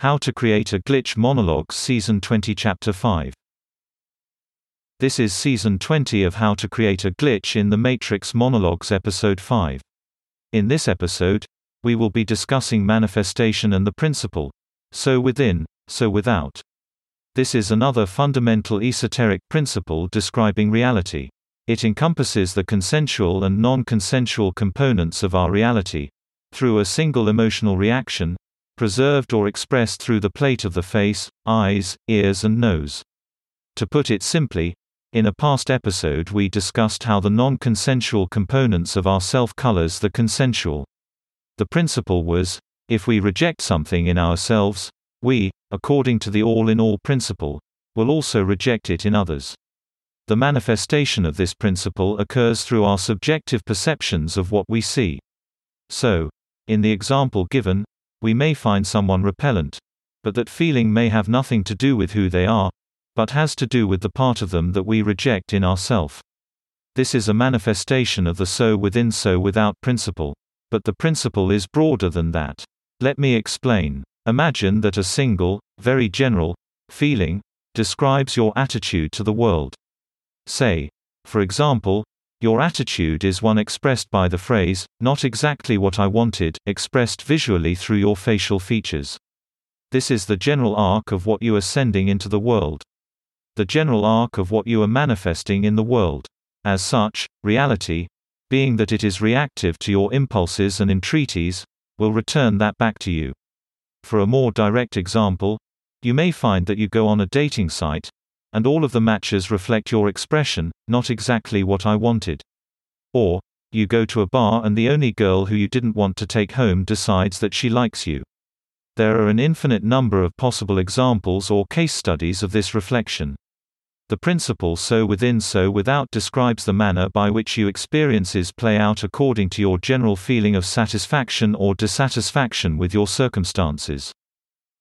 How to Create a Glitch Monologues Season 20 Chapter 5 This is Season 20 of How to Create a Glitch in the Matrix Monologues Episode 5. In this episode, we will be discussing manifestation and the principle, so within, so without. This is another fundamental esoteric principle describing reality. It encompasses the consensual and non-consensual components of our reality, through a single emotional reaction, preserved or expressed through the plate of the face, eyes, ears and nose. To put it simply, in a past episode we discussed how the non-consensual components of our self colors the consensual. The principle was, if we reject something in ourselves, we, according to the all-in-all principle, will also reject it in others. The manifestation of this principle occurs through our subjective perceptions of what we see. So, in the example given, we may find someone repellent. But that feeling may have nothing to do with who they are, but has to do with the part of them that we reject in ourself. This is a manifestation of the so within so without principle. But the principle is broader than that. Let me explain. Imagine that a single, very general, feeling describes your attitude to the world. Say, for example, your attitude is one expressed by the phrase, not exactly what I wanted, expressed visually through your facial features. This is the general arc of what you are sending into the world. The general arc of what you are manifesting in the world. As such, reality, being that it is reactive to your impulses and entreaties, will return that back to you. For a more direct example, you may find that you go on a dating site, and all of the matches reflect your expression, not exactly what I wanted. Or, you go to a bar and the only girl who you didn't want to take home decides that she likes you. There are an infinite number of possible examples or case studies of this reflection. The principle so within so without describes the manner by which you experiences play out according to your general feeling of satisfaction or dissatisfaction with your circumstances.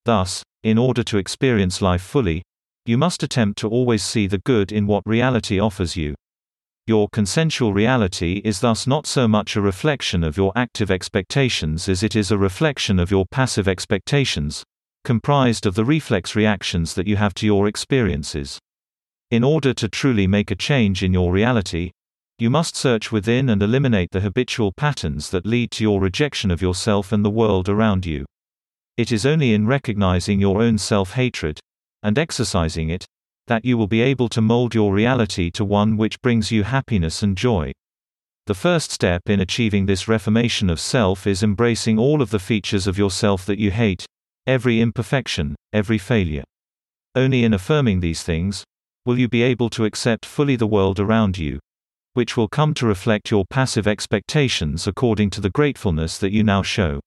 Thus, in order to experience life fully, you must attempt to always see the good in what reality offers you. Your consensual reality is thus not so much a reflection of your active expectations as it is a reflection of your passive expectations, comprised of the reflex reactions that you have to your experiences. In order to truly make a change in your reality, you must search within and eliminate the habitual patterns that lead to your rejection of yourself and the world around you. It is only in recognizing your own self hatred, and exercising it, that you will be able to mold your reality to one which brings you happiness and joy. The first step in achieving this reformation of self is embracing all of the features of yourself that you hate, every imperfection, every failure. Only in affirming these things, will you be able to accept fully the world around you, which will come to reflect your passive expectations according to the gratefulness that you now show.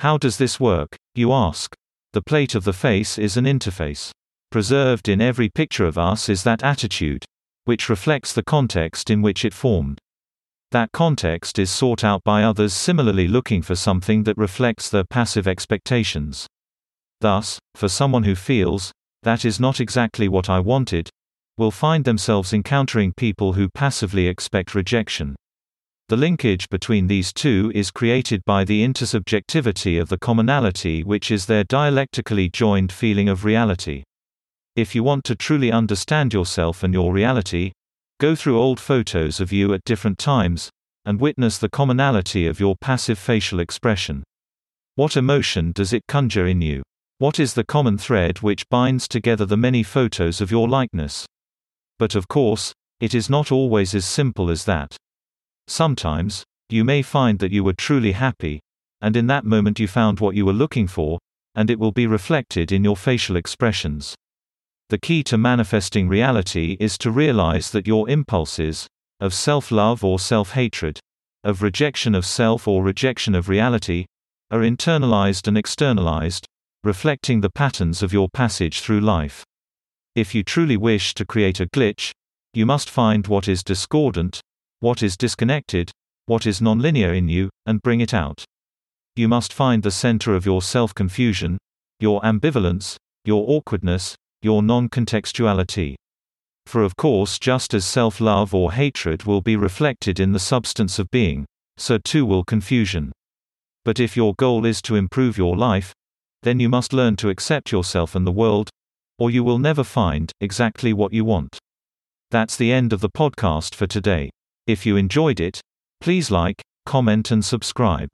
How does this work, you ask? The plate of the face is an interface. Preserved in every picture of us is that attitude, which reflects the context in which it formed. That context is sought out by others similarly looking for something that reflects their passive expectations. Thus, for someone who feels, that is not exactly what I wanted, will find themselves encountering people who passively expect rejection. The linkage between these two is created by the intersubjectivity of the commonality which is their dialectically joined feeling of reality. If you want to truly understand yourself and your reality, go through old photos of you at different times, and witness the commonality of your passive facial expression. What emotion does it conjure in you? What is the common thread which binds together the many photos of your likeness? But of course, it is not always as simple as that. Sometimes, you may find that you were truly happy, and in that moment you found what you were looking for, and it will be reflected in your facial expressions. The key to manifesting reality is to realize that your impulses, of self love or self hatred, of rejection of self or rejection of reality, are internalized and externalized, reflecting the patterns of your passage through life. If you truly wish to create a glitch, you must find what is discordant, what is disconnected, what is nonlinear in you, and bring it out. You must find the center of your self confusion, your ambivalence, your awkwardness, your non contextuality. For of course, just as self love or hatred will be reflected in the substance of being, so too will confusion. But if your goal is to improve your life, then you must learn to accept yourself and the world, or you will never find exactly what you want. That's the end of the podcast for today. If you enjoyed it, please like, comment, and subscribe.